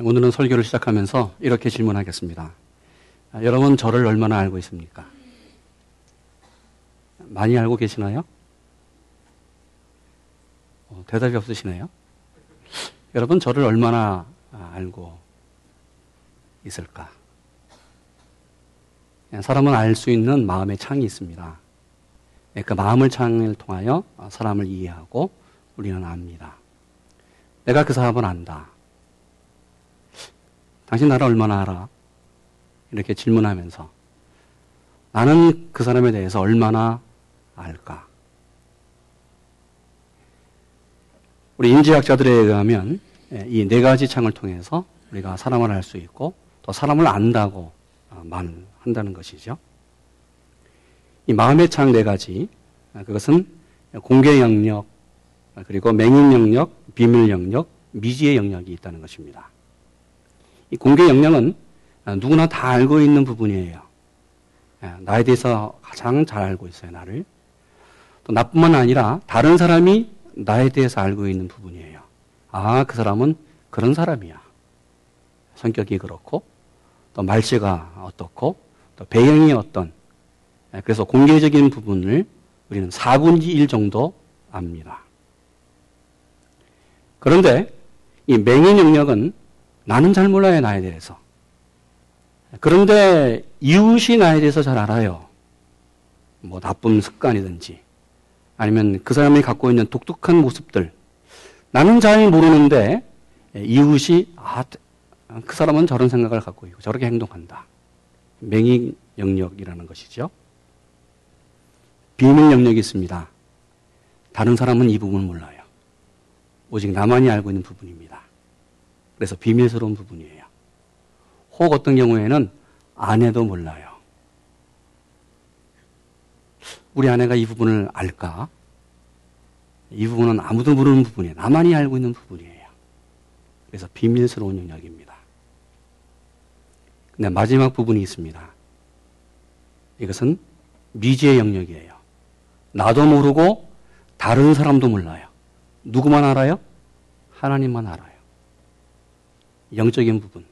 오늘은 설교를 시작하면서 이렇게 질문하겠습니다. 아, 여러분 저를 얼마나 알고 있습니까? 많이 알고 계시나요? 어, 대답이 없으시네요. 여러분 저를 얼마나 아, 알고 있을까? 사람은 알 수 있는 마음의 창이 있습니다. 네, 그 마음을 창을 통하여 사람을 이해하고 우리는 압니다. 내가 그 사람을 안다. 당신 나를 얼마나 알아? 이렇게 질문하면서 나는 그 사람에 대해서 얼마나 알까? 우리 인지학자들에 의하면 예, 이네 가지 창을 통해서 우리가 사람을 알 수 있고 또 사람을 안다고 만 한다는 것이죠. 이 마음의 창 네 가지 아, 그것은 공개 영역 아, 그리고 맹인 영역, 비밀 영역, 미지의 영역이 있다는 것입니다. 이 공개 영역은 아, 누구나 다 알고 있는 부분이에요. 나에 대해서 가장 잘 알고 있어요, 나를. 또 나뿐만 아니라 다른 사람이 나에 대해서 알고 있는 부분이에요. 아, 그 사람은 그런 사람이야. 성격이 그렇고, 또 말씨가 어떻고, 또 배경이 어떤, 그래서 공개적인 부분을 우리는 4분의 1 정도 압니다. 그런데 이 맹인 영역은 나는 잘 몰라요, 나에 대해서. 그런데 이웃이 나에 대해서 잘 알아요. 뭐 나쁜 습관이든지 아니면 그 사람이 갖고 있는 독특한 모습들. 나는 잘 모르는데 이웃이 아, 그 사람은 저런 생각을 갖고 있고 저렇게 행동한다. 맹인 영역이라는 것이죠. 비밀 영역이 있습니다. 다른 사람은 이 부분을 몰라요. 오직 나만이 알고 있는 부분입니다. 그래서 비밀스러운 부분이에요. 혹 어떤 경우에는 아내도 몰라요. 우리 아내가 이 부분을 알까? 이 부분은 아무도 모르는 부분이에요. 나만이 알고 있는 부분이에요. 그래서 비밀스러운 영역입니다. 근데 마지막 부분이 있습니다. 이것은 미지의 영역이에요. 나도 모르고 다른 사람도 몰라요. 누구만 알아요? 하나님만 알아요. 영적인 부분.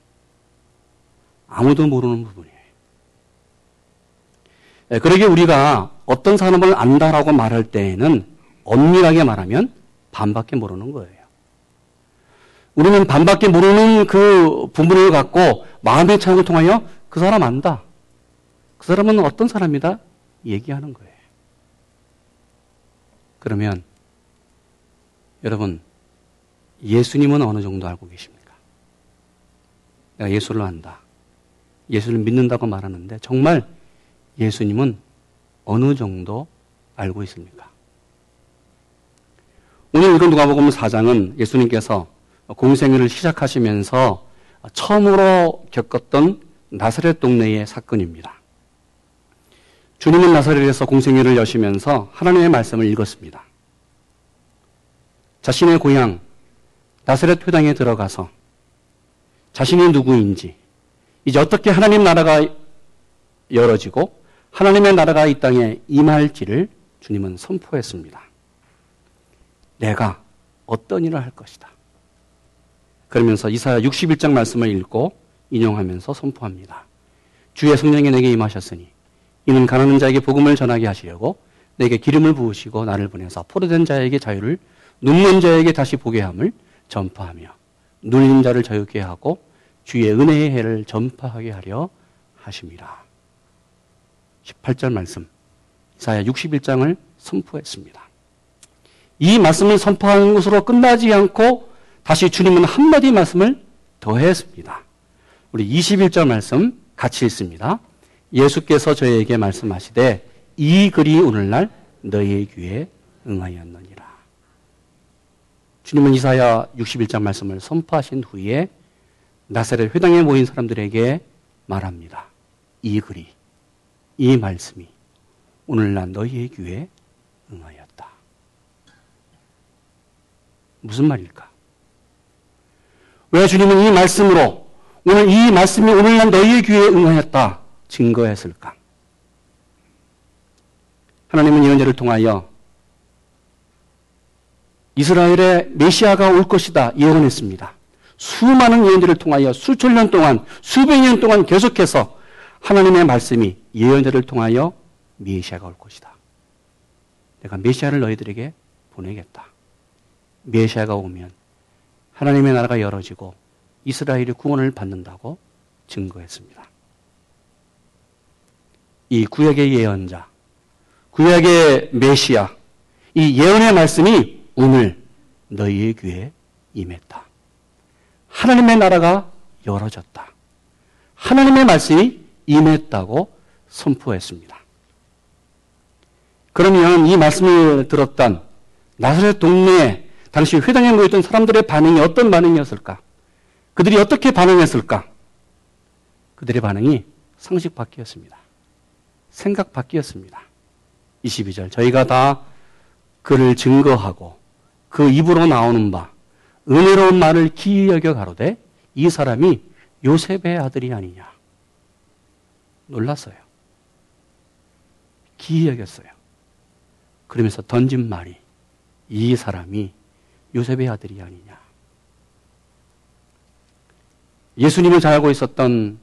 아무도 모르는 부분이에요. 네, 그러게 우리가 어떤 사람을 안다라고 말할 때에는 엄밀하게 말하면 반밖에 모르는 거예요. 우리는 반밖에 모르는 그 부분을 갖고 마음의 창을 통하여 그 사람 안다. 그 사람은 어떤 사람이다? 얘기하는 거예요. 그러면 여러분 예수님은 어느 정도 알고 계십니까? 내가 예수를 안다. 예수를 믿는다고 말하는데 정말 예수님은 어느 정도 알고 있습니까? 오늘 읽은 누가복음 4장은 예수님께서 공생애를 시작하시면서 처음으로 겪었던 나사렛 동네의 사건입니다. 주님은 나사렛에서 공생회를 여시면서 하나님의 말씀을 읽었습니다. 자신의 고향 나사렛 회당에 들어가서 자신이 누구인지 이제 어떻게 하나님 나라가 열어지고 하나님의 나라가 이 땅에 임할지를 주님은 선포했습니다. 내가 어떤 일을 할 것이다. 그러면서 이사야 61장 말씀을 읽고 인용하면서 선포합니다. 주의 성령이 내게 임하셨으니 이는 가난한 자에게 복음을 전하게 하시려고 내게 기름을 부으시고 나를 보내서 포로된 자에게 자유를 눈먼 자에게 다시 보게 함을 전파하며 눌린 자를 자유케 하고 주의 은혜의 해를 전파하게 하려 하십니다. 18절 말씀 이사야 61장을 선포했습니다. 이 말씀을 선포하는 것으로 끝나지 않고 다시 주님은 한마디 말씀을 더했습니다. 우리 21절 말씀 같이 읽습니다. 예수께서 저에게 말씀하시되 이 글이 오늘날 너희의 귀에 응하였느니라. 주님은 이사야 61장 말씀을 선포하신 후에 나사렛 회당에 모인 사람들에게 말합니다. 이 글이 이 말씀이 오늘날 너희의 귀에 응하였다. 무슨 말일까? 왜 주님은 이 말씀으로 오늘 이 말씀이 오늘날 너희의 귀에 응하였다. 증거했을까? 하나님은 예언자를 통하여 이스라엘의 메시아가 올 것이다 예언했습니다. 수많은 예언들을 통하여 수천 년 동안, 수백 년 동안 계속해서 하나님의 말씀이 예언들을 통하여 메시아가 올 것이다. 내가 메시아를 너희들에게 보내겠다. 메시아가 오면 하나님의 나라가 열어지고 이스라엘이 구원을 받는다고 증거했습니다. 이 구약의 예언자, 구약의 메시아, 이 예언의 말씀이 오늘 너희의 귀에 임했다. 하나님의 나라가 열어졌다. 하나님의 말씀이 임했다고 선포했습니다. 그러면 이 말씀을 들었던 나사렛 동네에 당시 회당에 모였던 사람들의 반응이 어떤 반응이었을까? 그들이 어떻게 반응했을까? 그들의 반응이 상식 밖이었습니다. 생각 밖이었습니다. 22절. 저희가 다 그를 증거하고 그 입으로 나오는 바 은혜로운 말을 기이 여겨 가로되 이 사람이 요셉의 아들이 아니냐. 놀랐어요. 기이 여겼어요. 그러면서 던진 말이 이 사람이 요셉의 아들이 아니냐. 예수님을 잘 알고 있었던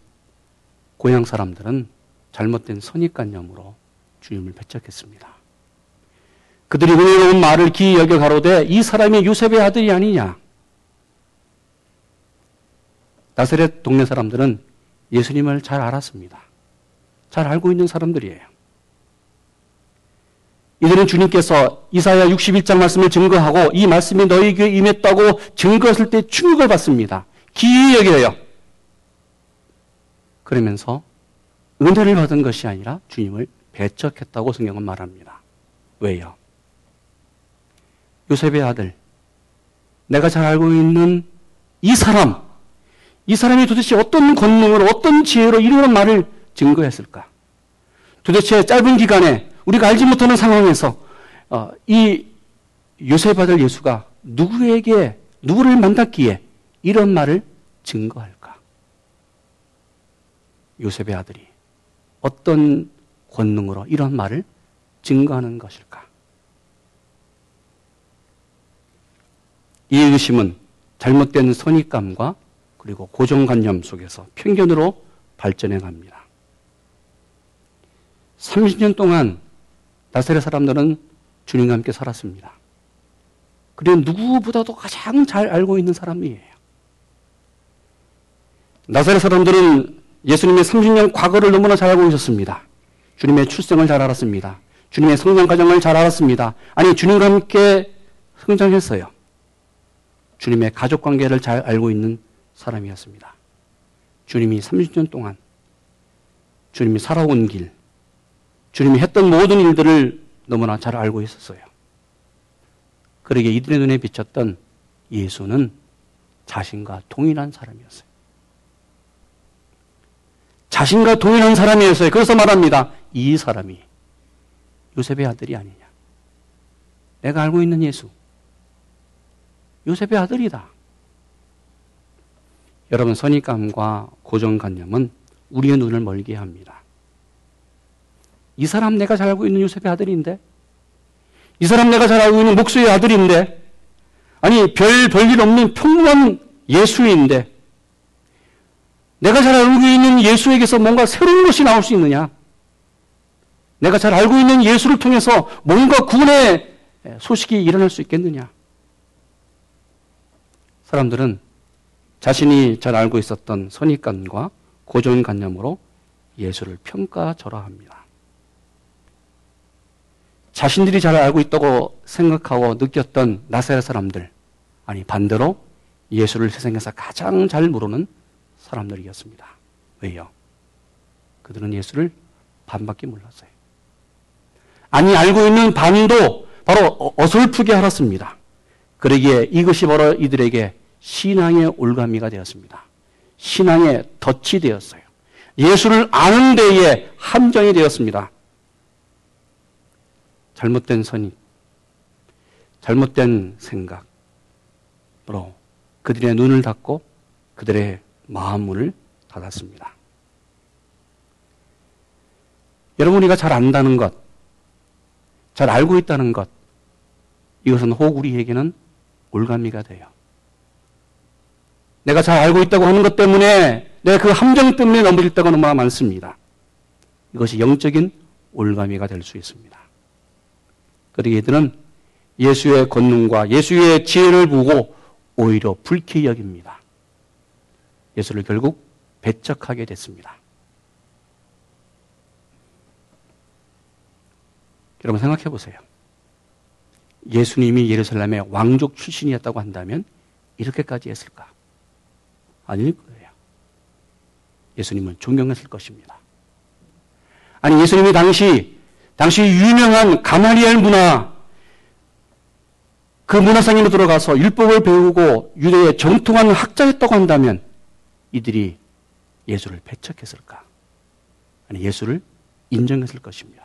고향 사람들은 잘못된 선입관념으로 주님을 배척했습니다. 그들이 은혜로운 말을 기이 여겨 가로되 이 사람이 요셉의 아들이 아니냐. 나사렛 동네 사람들은 예수님을 잘 알았습니다. 잘 알고 있는 사람들이에요. 이들은 주님께서 이사야 61장 말씀을 증거하고 이 말씀이 너희에게 임했다고 증거했을 때 충격을 받습니다. 기이 여겨요. 그러면서 은혜를 받은 것이 아니라 주님을 배척했다고 성경은 말합니다. 왜요? 요셉의 아들, 내가 잘 알고 있는 이 사람, 이 사람이 도대체 어떤 권능으로, 어떤 지혜로 이런 말을 증거했을까? 도대체 짧은 기간에 우리가 알지 못하는 상황에서 어, 이 요셉 아들 예수가 누구에게, 누구를 만났기에 이런 말을 증거할까? 요셉의 아들이 어떤 권능으로 이런 말을 증거하는 것일까? 이 의심은 잘못된 선입감과 그리고 고정관념 속에서 편견으로 발전해 갑니다. 30년 동안 나사렛 사람들은 주님과 함께 살았습니다. 그리고 누구보다도 가장 잘 알고 있는 사람이에요. 나사렛 사람들은 예수님의 30년 과거를 너무나 잘 알고 있었습니다. 주님의 출생을 잘 알았습니다. 주님의 성장 과정을 잘 알았습니다. 아니, 주님과 함께 성장했어요. 주님의 가족 관계를 잘 알고 있는 사람이었습니다. 주님이 30년 동안 주님이 살아온 길, 주님이 했던 모든 일들을 너무나 잘 알고 있었어요. 그러게 이들의 눈에 비쳤던 예수는 자신과 동일한 사람이었어요. 자신과 동일한 사람이었어요. 그래서 말합니다. 이 사람이 요셉의 아들이 아니냐. 내가 알고 있는 예수. 요셉의 아들이다. 여러분, 선입감과 고정관념은 우리의 눈을 멀게 합니다. 이 사람 내가 잘 알고 있는 요셉의 아들인데? 이 사람 내가 잘 알고 있는 목수의 아들인데? 아니, 별, 별일 없는 평범한 예수인데? 내가 잘 알고 있는 예수에게서 뭔가 새로운 것이 나올 수 있느냐? 내가 잘 알고 있는 예수를 통해서 뭔가 구원의 소식이 일어날 수 있겠느냐? 사람들은 자신이 잘 알고 있었던 선입관과 고정관념으로 예수를 평가절하합니다. 자신들이 잘 알고 있다고 생각하고 느꼈던 나사렛 사람들, 아니 반대로 예수를 세상에서 가장 잘 모르는 사람들이었습니다. 왜요? 그들은 예수를 반밖에 몰랐어요. 아니 알고 있는 반도 바로 어, 어설프게 알았습니다. 그러기에 이것이 바로 이들에게 신앙의 올가미가 되었습니다. 신앙의 덫이 되었어요. 예수를 아는 데에 함정이 되었습니다. 잘못된 선입, 잘못된 생각으로 그들의 눈을 닫고 그들의 마음문을 닫았습니다. 여러분 우리가 잘 안다는 것, 잘 알고 있다는 것, 이것은 혹 우리에게는 올가미가 돼요. 내가 잘 알고 있다고 하는 것 때문에 내가 그 함정 때문에 넘어질 때가 너무나 많습니다. 이것이 영적인 올가미가 될 수 있습니다. 그러기 이들은 예수의 권능과 예수의 지혜를 보고 오히려 불쾌히 여깁니다. 예수를 결국 배척하게 됐습니다. 여러분 생각해 보세요. 예수님이 예루살렘의 왕족 출신이었다고 한다면 이렇게까지 했을까? 아닐 거예요. 예수님은 존경했을 것입니다. 아니 예수님이 당시 당시 유명한 가마리엘 문화 그 문화상으로 들어가서 율법을 배우고 유대의 정통한 학자였다고 한다면 이들이 예수를 배척했을까? 아니 예수를 인정했을 것입니다.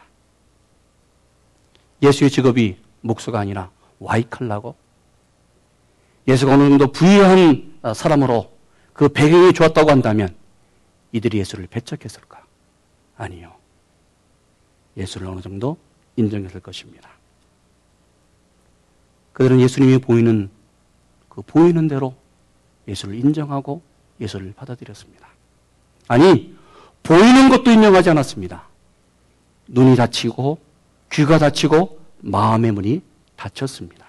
예수의 직업이 목수가 아니라 와이칼라고 예수가 어느 정도 부유한 사람으로 그 배경이 좋았다고 한다면 이들이 예수를 배척했을까? 아니요. 예수를 어느 정도 인정했을 것입니다. 그들은 예수님이 보이는 그 보이는 대로 예수를 인정하고 예수를 받아들였습니다. 아니, 보이는 것도 인정하지 않았습니다. 눈이 다치고 귀가 다치고 마음의 문이 닫혔습니다.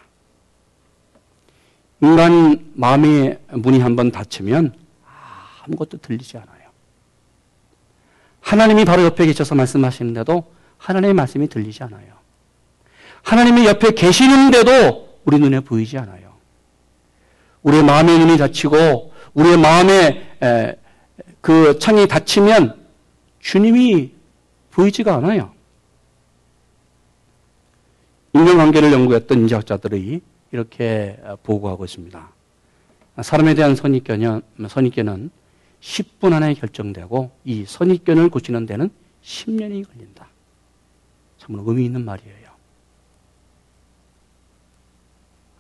인간 마음의 문이 한번 닫히면 아무것도 들리지 않아요. 하나님이 바로 옆에 계셔서 말씀하시는데도 하나님의 말씀이 들리지 않아요. 하나님이 옆에 계시는데도 우리 눈에 보이지 않아요. 우리의 마음의 눈이 닫히고 우리의 마음의 그 창이 닫히면 주님이 보이지가 않아요. 인간관계를 연구했던 인지학자들이 이렇게 보고하고 있습니다. 사람에 대한 선입견은, 선입견은 10분 안에 결정되고 이 선입견을 고치는 데는 10년이 걸린다. 참으로 의미 있는 말이에요.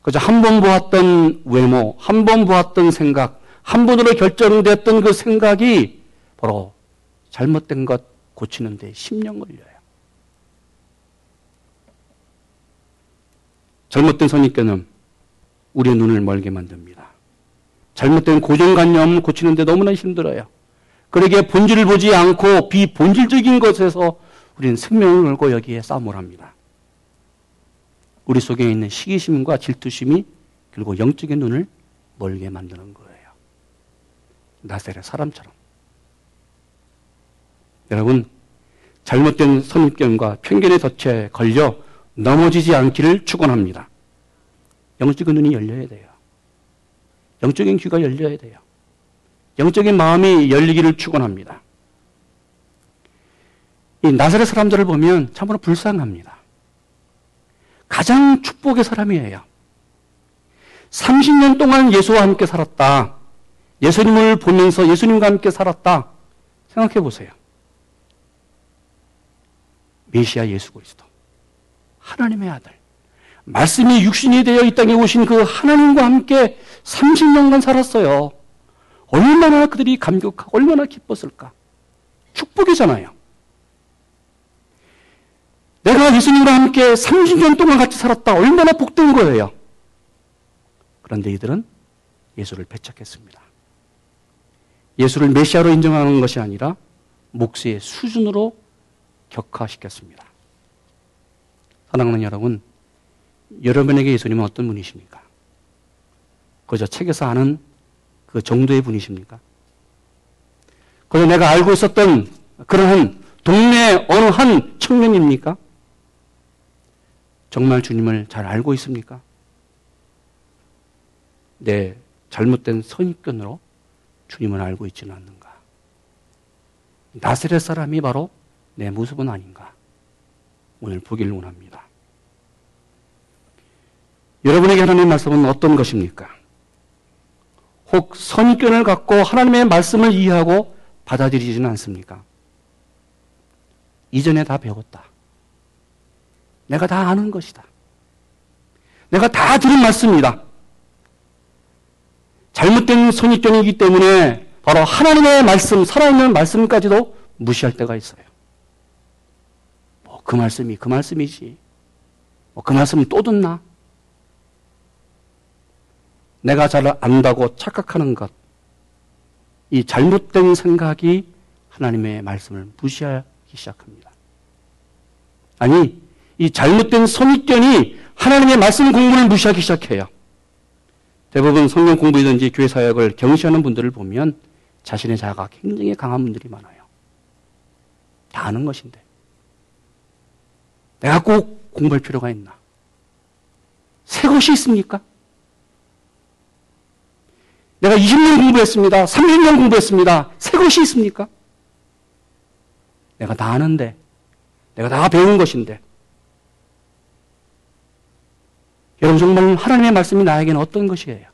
그저 한 번 보았던 외모, 한 번 보았던 생각, 한 번으로 결정됐던 그 생각이 바로 잘못된 것 고치는 데 10년 걸려요. 잘못된 선입견은 우리의 눈을 멀게 만듭니다. 잘못된 고정관념 고치는데 너무나 힘들어요. 그러기에 본질을 보지 않고 비본질적인 것에서 우리는 생명을 걸고 여기에 싸움을 합니다. 우리 속에 있는 시기심과 질투심이 결국 영적인 눈을 멀게 만드는 거예요. 나셀의 사람처럼. 여러분, 잘못된 선입견과 편견의 덫에 걸려 넘어지지 않기를 축원합니다. 영적인 눈이 열려야 돼요. 영적인 귀가 열려야 돼요. 영적인 마음이 열리기를 축원합니다. 이 나사렛 사람들을 보면 참으로 불쌍합니다. 가장 축복의 사람이에요. 30년 동안 예수와 함께 살았다. 예수님을 보면서 예수님과 함께 살았다. 생각해 보세요. 메시아 예수 그리스도. 하나님의 아들. 말씀이 육신이 되어 이 땅에 오신 그 하나님과 함께 30년간 살았어요. 얼마나 그들이 감격하고 얼마나 기뻤을까. 축복이잖아요. 내가 예수님과 함께 30년 동안 같이 살았다. 얼마나 복된 거예요. 그런데 이들은 예수를 배척했습니다. 예수를 메시아로 인정하는 것이 아니라 목수의 수준으로 격화시켰습니다. 사랑하는 여러분, 여러분에게 예수님은 어떤 분이십니까? 그저 책에서 아는 그 정도의 분이십니까? 그저 내가 알고 있었던 그러한 동네 어느 한 청년입니까? 정말 주님을 잘 알고 있습니까? 내 잘못된 선입견으로 주님을 알고 있지는 않는가? 나세렛 사람이 바로 내 모습은 아닌가? 오늘 보기를 원합니다. 여러분에게 하나님의 말씀은 어떤 것입니까? 혹 선입견을 갖고 하나님의 말씀을 이해하고 받아들이지는 않습니까? 이전에 다 배웠다. 내가 다 아는 것이다. 내가 다 들은 말씀이다. 잘못된 선입견이기 때문에 바로 하나님의 말씀, 살아있는 말씀까지도 무시할 때가 있어요. 뭐, 그 말씀이 그 말씀이지. 뭐, 그 말씀은 또 듣나? 내가 잘 안다고 착각하는 것, 이 잘못된 생각이 하나님의 말씀을 무시하기 시작합니다. 아니, 이 잘못된 선입견이 하나님의 말씀 공부를 무시하기 시작해요. 대부분 성경 공부이든지 교회 사역을 경시하는 분들을 보면 자신의 자아가 굉장히 강한 분들이 많아요. 다 아는 것인데. 내가 꼭 공부할 필요가 있나? 새 것이 있습니까? 내가 20년 공부했습니다. 30년 공부했습니다. 새 것이 있습니까? 내가 다 아는데, 내가 다 배운 것인데. 여러분 정말 하나님의 말씀이 나에게는 어떤 것이에요?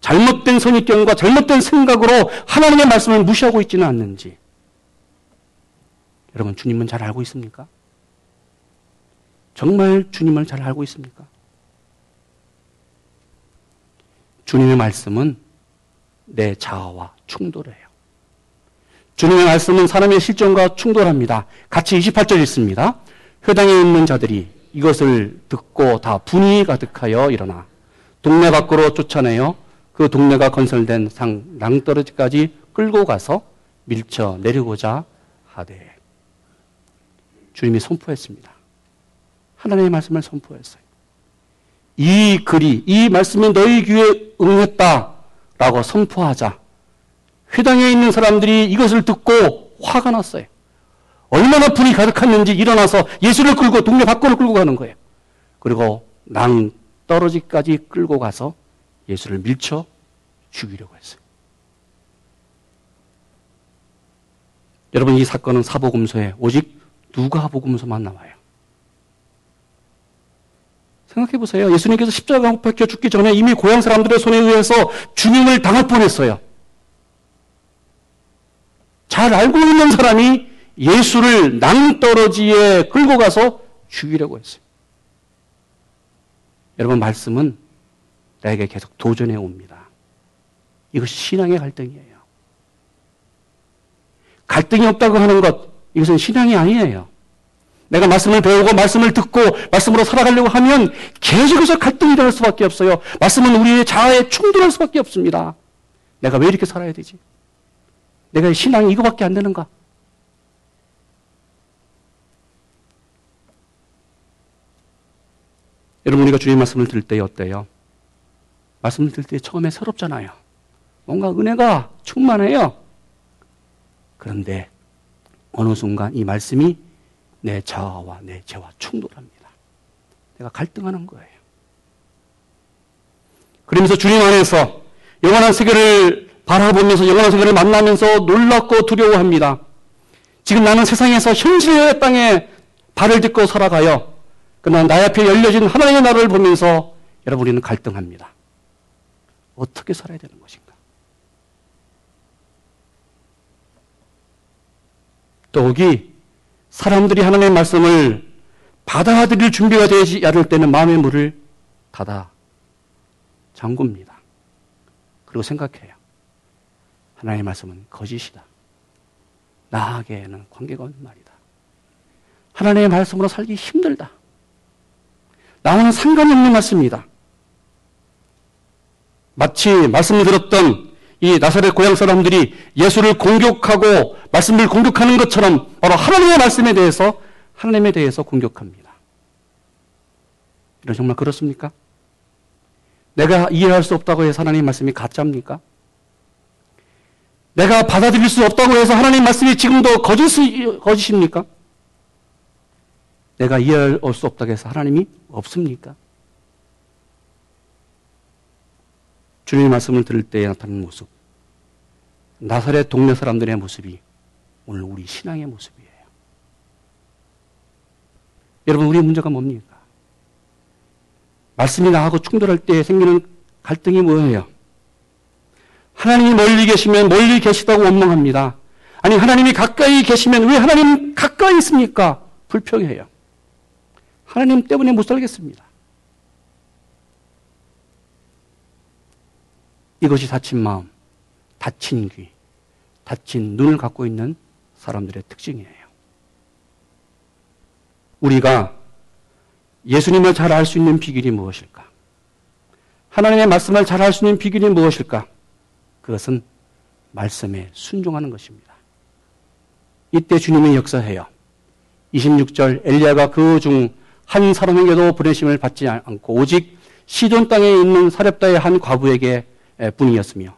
잘못된 선입견과 잘못된 생각으로 하나님의 말씀을 무시하고 있지는 않는지. 여러분 주님은 잘 알고 있습니까? 정말 주님을 잘 알고 있습니까? 주님의 말씀은 내 자아와 충돌해요. 주님의 말씀은 사람의 실정과 충돌합니다. 같이 28절 있습니다. 회당에 있는 자들이 이것을 듣고 다 분이 가득하여 일어나 동네 밖으로 쫓아내어 그 동네가 건설된 상 낭떠러지까지 끌고 가서 밀쳐 내리고자 하되 주님이 선포했습니다. 하나님의 말씀을 선포했어요. 이 글이 이 말씀이 너희 귀에 응했다 라고 선포하자 회당에 있는 사람들이 이것을 듣고 화가 났어요. 얼마나 불이 가득했는지 일어나서 예수를 끌고 동네 밖으로 끌고 가는 거예요. 그리고 낭 떨어지까지 끌고 가서 예수를 밀쳐 죽이려고 했어요. 여러분 이 사건은 사복음서에 오직 누가 복음서만 나와요. 생각해 보세요. 예수님께서 십자가 못 박혀 죽기 전에 이미 고향 사람들의 손에 의해서 주님을 당할 뻔했어요. 잘 알고 있는 사람이 예수를 낭떠러지에 끌고 가서 죽이려고 했어요. 여러분, 말씀은 나에게 계속 도전해 옵니다. 이것이 신앙의 갈등이에요. 갈등이 없다고 하는 것, 이것은 신앙이 아니에요. 내가 말씀을 배우고 말씀을 듣고 말씀으로 살아가려고 하면 계속해서 갈등이 일어날 수밖에 없어요. 말씀은 우리의 자아에 충돌할 수밖에 없습니다. 내가 왜 이렇게 살아야 되지? 내가 신앙이 이거밖에 안 되는가? 여러분 우리가 주님 말씀을 들을 때 어때요? 말씀을 들을 때 처음에 새롭잖아요. 뭔가 은혜가 충만해요. 그런데 어느 순간 이 말씀이 내 자아와 내 죄와 충돌합니다. 내가 갈등하는 거예요. 그러면서 주님 안에서 영원한 세계를 바라보면서 영원한 세계를 만나면서 놀랍고 두려워합니다. 지금 나는 세상에서 현실의 땅에 발을 딛고 살아가요. 그러나 나의 앞에 열려진 하나님의 나라를 보면서 여러분 우리는 갈등합니다. 어떻게 살아야 되는 것인가? 또 여기 사람들이 하나님의 말씀을 받아들일 준비가 되지 않을 때는 마음의 문을 닫아 잠굽니다. 그리고 생각해요. 하나님의 말씀은 거짓이다. 나에게는 관계가 없는 말이다. 하나님의 말씀으로 살기 힘들다. 나와는 상관이 없는 말씀입니다. 마치 말씀을 들었던 이 나사렛 고향 사람들이 예수를 공격하고 말씀을 공격하는 것처럼 바로 하나님의 말씀에 대해서 하나님에 대해서 공격합니다. 이런 정말 그렇습니까? 내가 이해할 수 없다고 해서 하나님 말씀이 가짜입니까? 내가 받아들일 수 없다고 해서 하나님 말씀이 지금도 거짓, 거짓입니까? 내가 이해할 수 없다고 해서 하나님이 없습니까? 주님의 말씀을 들을 때 나타나는 모습. 나사렛 동네 사람들의 모습이 오늘 우리 신앙의 모습이에요. 여러분, 우리의 문제가 뭡니까? 말씀이 나하고 충돌할 때 생기는 갈등이 뭐예요? 하나님이 멀리 계시면 멀리 계시다고 원망합니다. 아니, 하나님이 가까이 계시면 왜 하나님 가까이 있습니까? 불평해요. 하나님 때문에 못 살겠습니다. 이것이 다친 마음, 다친 귀, 다친 눈을 갖고 있는 사람들의 특징이에요. 우리가 예수님을 잘 알 수 있는 비결이 무엇일까? 하나님의 말씀을 잘 알 수 있는 비결이 무엇일까? 그것은 말씀에 순종하는 것입니다. 이때 주님이 역사해요. 26절 엘리야가 그 중 한 사람에게도 보내심을 받지 않고 오직 시돈 땅에 있는 사렙다의 한 과부에게 뿐이었으며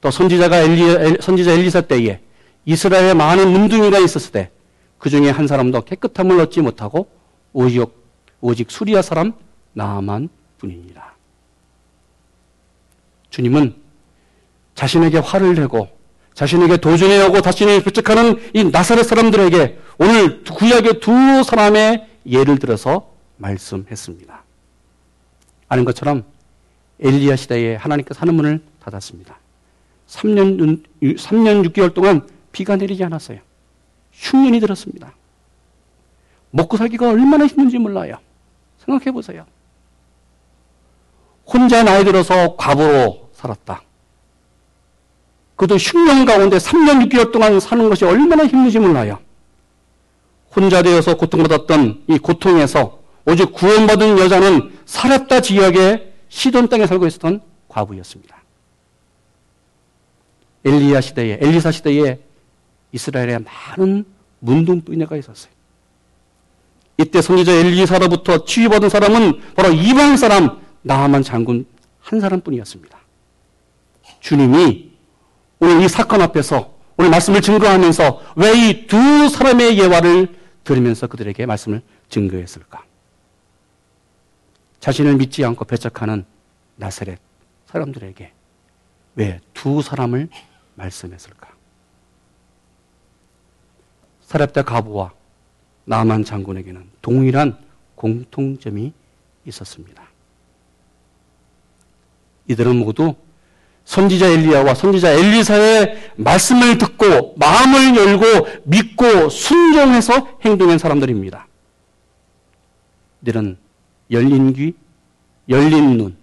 또 선지자가 엘리 선지자 엘리사 때에 이스라엘에 많은 문둥이가 있었을 때그 중에 한 사람도 깨끗함을 얻지 못하고 오직 오직 수리아 사람 나만 뿐이니라. 주님은 자신에게 화를 내고 자신에게 도전해 오고 자신을 부축하는 이 나사렛 사람들에게 오늘 구약의 두 사람의 예를 들어서 말씀했습니다. 아는 것처럼 엘리야 시대에 하나님께서 하는 문을 닫았습니다. 3년, 3년 6개월 동안 비가 내리지 않았어요. 흉년이 들었습니다. 먹고 살기가 얼마나 힘든지 몰라요. 생각해 보세요. 혼자 나이 들어서 과부로 살았다. 그것도 흉년 가운데 3년 6개월 동안 사는 것이 얼마나 힘든지 몰라요. 혼자 되어서 고통받았던 이 고통에서 오직 구원받은 여자는 살았다 지역의 시돈 땅에 살고 있었던 과부였습니다. 엘리야 시대에, 엘리사 시대에 이스라엘에 많은 문둥뿌이가 있었어요. 이때 선지자 엘리사로부터 치유받은 사람은 바로 이방 사람 나만 장군 한 사람뿐이었습니다. 주님이 오늘 이 사건 앞에서 오늘 말씀을 증거하면서 왜 이 두 사람의 예화를 들으면서 그들에게 말씀을 증거했을까? 자신을 믿지 않고 배척하는 나사렛 사람들에게 왜 두 사람을 말씀했을까? 사렙다 가부와 나만 장군에게는 동일한 공통점이 있었습니다. 이들은 모두 선지자 엘리야와 선지자 엘리사의 말씀을 듣고 마음을 열고 믿고 순종해서 행동한 사람들입니다. 이들은 열린 귀, 열린 눈,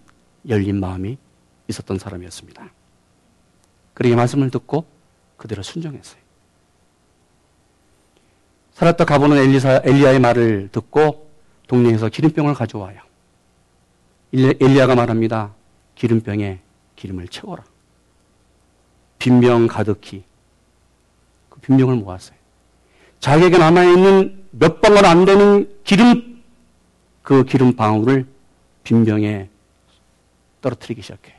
열린 마음이 있었던 사람이었습니다. 그러게 말씀을 듣고 그대로 순종했어요. 살았다 가보는 엘리사, 엘리야의 말을 듣고 동네에서 기름병을 가져와요. 엘리야가 말합니다. 기름병에 기름을 채워라. 빈병 가득히 그 빈병을 모았어요. 자기에게 남아있는 몇 방울 안 되는 기름 그 기름 방울을 빈병에 떨어뜨리기 시작해요.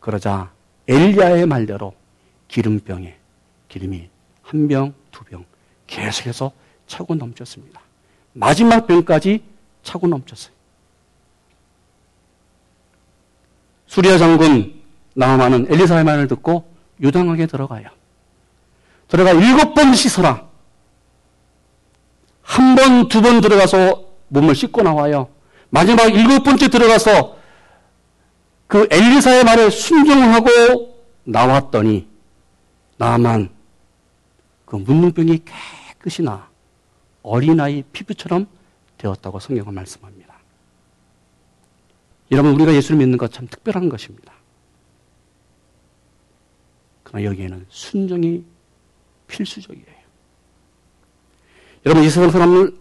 그러자 엘리야의 말대로 기름병에 기름이 한 병, 두 병 계속해서 차고 넘쳤습니다. 마지막 병까지 차고 넘쳤어요. 수리아 장군 나아만은 엘리사의 말을 듣고 유당하게 들어가요. 들어가 일곱 번 씻어라. 한 번, 두 번 들어가서 몸을 씻고 나와요. 마지막 일곱 번째 들어가서 그 엘리사의 말에 순종하고 나왔더니 나만 그 문둥병이 깨끗이 나 어린아이 피부처럼 되었다고 성경은 말씀합니다. 여러분 우리가 예수를 믿는 것 참 특별한 것입니다. 그러나 여기에는 순종이 필수적이에요. 여러분 이 세상 사람을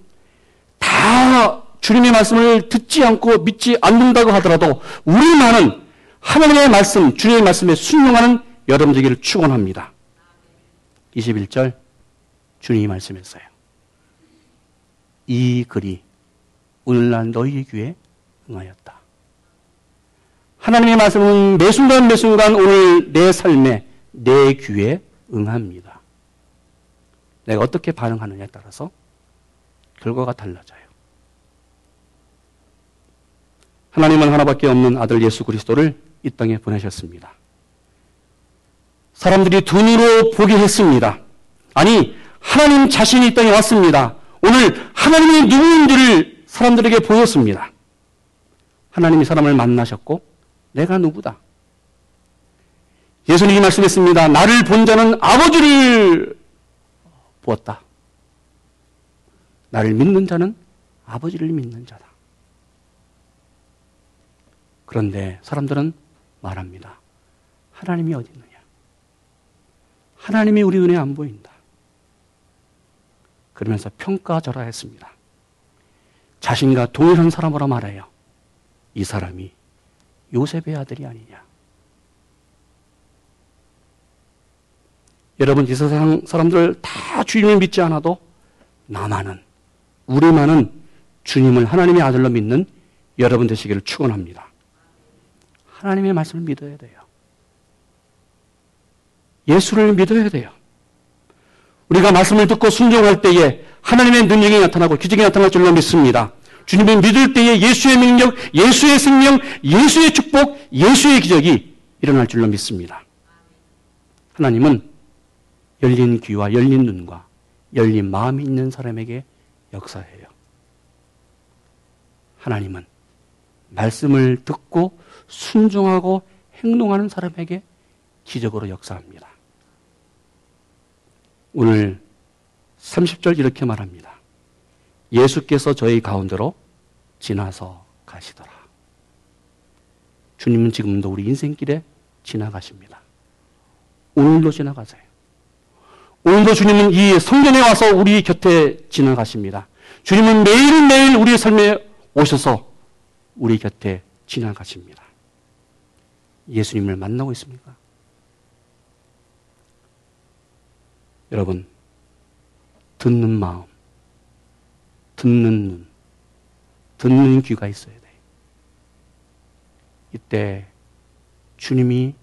다 주님의 말씀을 듣지 않고 믿지 않는다고 하더라도 우리만은 하나님의 말씀, 주님의 말씀에 순종하는 여러분 되기를 축원합니다. 21절 주님이 말씀했어요. 이 글이 오늘날 너희 귀에 응하였다. 하나님의 말씀은 매 순간 매 순간 오늘 내 삶에 내 귀에 응합니다. 내가 어떻게 반응하느냐에 따라서 결과가 달라져요. 하나님은 하나밖에 없는 아들 예수 그리스도를 이 땅에 보내셨습니다. 사람들이 두 눈으로 보게 했습니다. 아니, 하나님 자신이 이 땅에 왔습니다. 오늘 하나님이 누구인지를 사람들에게 보였습니다. 하나님이 사람을 만나셨고, 내가 누구다. 예수님이 말씀했습니다. 나를 본 자는 아버지를 보았다. 나를 믿는 자는 아버지를 믿는 자다. 그런데 사람들은 말합니다. 하나님이 어디 있느냐? 하나님이 우리 눈에 안 보인다. 그러면서 평가절하했습니다. 자신과 동일한 사람으로 말해요. 이 사람이 요셉의 아들이 아니냐. 여러분 이 세상 사람들 다 주님을 믿지 않아도 나만은 우리만은 주님을 하나님의 아들로 믿는 여러분 되시기를 축원합니다. 하나님의 말씀을 믿어야 돼요. 예수를 믿어야 돼요. 우리가 말씀을 듣고 순종할 때에 하나님의 능력이 나타나고 기적이 나타날 줄로 믿습니다. 주님을 믿을 때에 예수의 능력, 예수의 생명, 예수의 축복, 예수의 기적이 일어날 줄로 믿습니다. 하나님은 열린 귀와 열린 눈과 열린 마음이 있는 사람에게 역사해요. 하나님은 말씀을 듣고 순종하고 행동하는 사람에게 기적으로 역사합니다. 오늘 30절 이렇게 말합니다. 예수께서 저희 가운데로 지나서 가시더라. 주님은 지금도 우리 인생길에 지나가십니다. 오늘도 지나가세요. 오늘도 주님은 이 성전에 와서 우리 곁에 지나가십니다. 주님은 매일매일 우리의 삶에 오셔서 우리 곁에 지나가십니다. 예수님을 만나고 있습니까? 여러분, 듣는 마음, 듣는 눈, 듣는 귀가 있어야 돼. 이때 주님이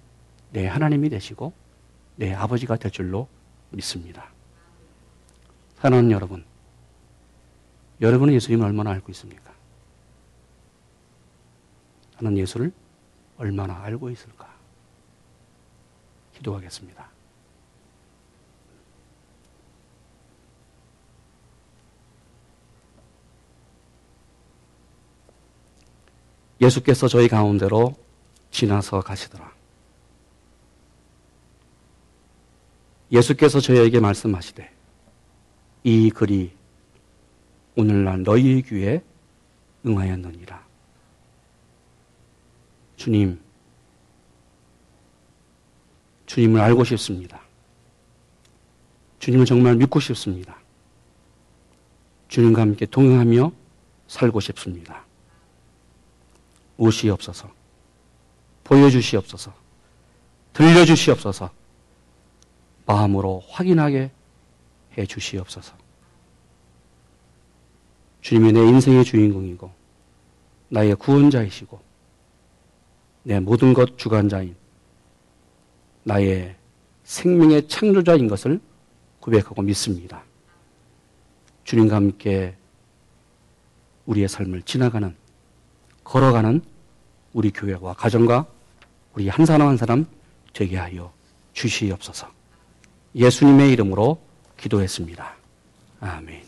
내 하나님이 되시고 내 아버지가 될 줄로 믿습니다. 사랑하는 여러분, 여러분은 예수님을 얼마나 알고 있습니까? 나는 예수를 얼마나 알고 있을까? 기도하겠습니다. 예수께서 저희 가운데로 지나서 가시더라. 예수께서 저희에게 말씀하시되 이 글이 오늘날 너희 귀에 응하였느니라. 주님, 주님을 알고 싶습니다. 주님을 정말 믿고 싶습니다. 주님과 함께 동행하며 살고 싶습니다. 오시옵소서. 보여주시옵소서. 들려주시옵소서. 마음으로 확인하게 해 주시옵소서. 주님이 내 인생의 주인공이고, 나의 구원자이시고, 내 모든 것 주관자인, 나의 생명의 창조자인 것을 고백하고 믿습니다. 주님과 함께 우리의 삶을 지나가는 걸어가는 우리 교회와 가정과 우리 한 사람 한 사람 되게 하여 주시옵소서. 예수님의 이름으로 기도했습니다. 아멘.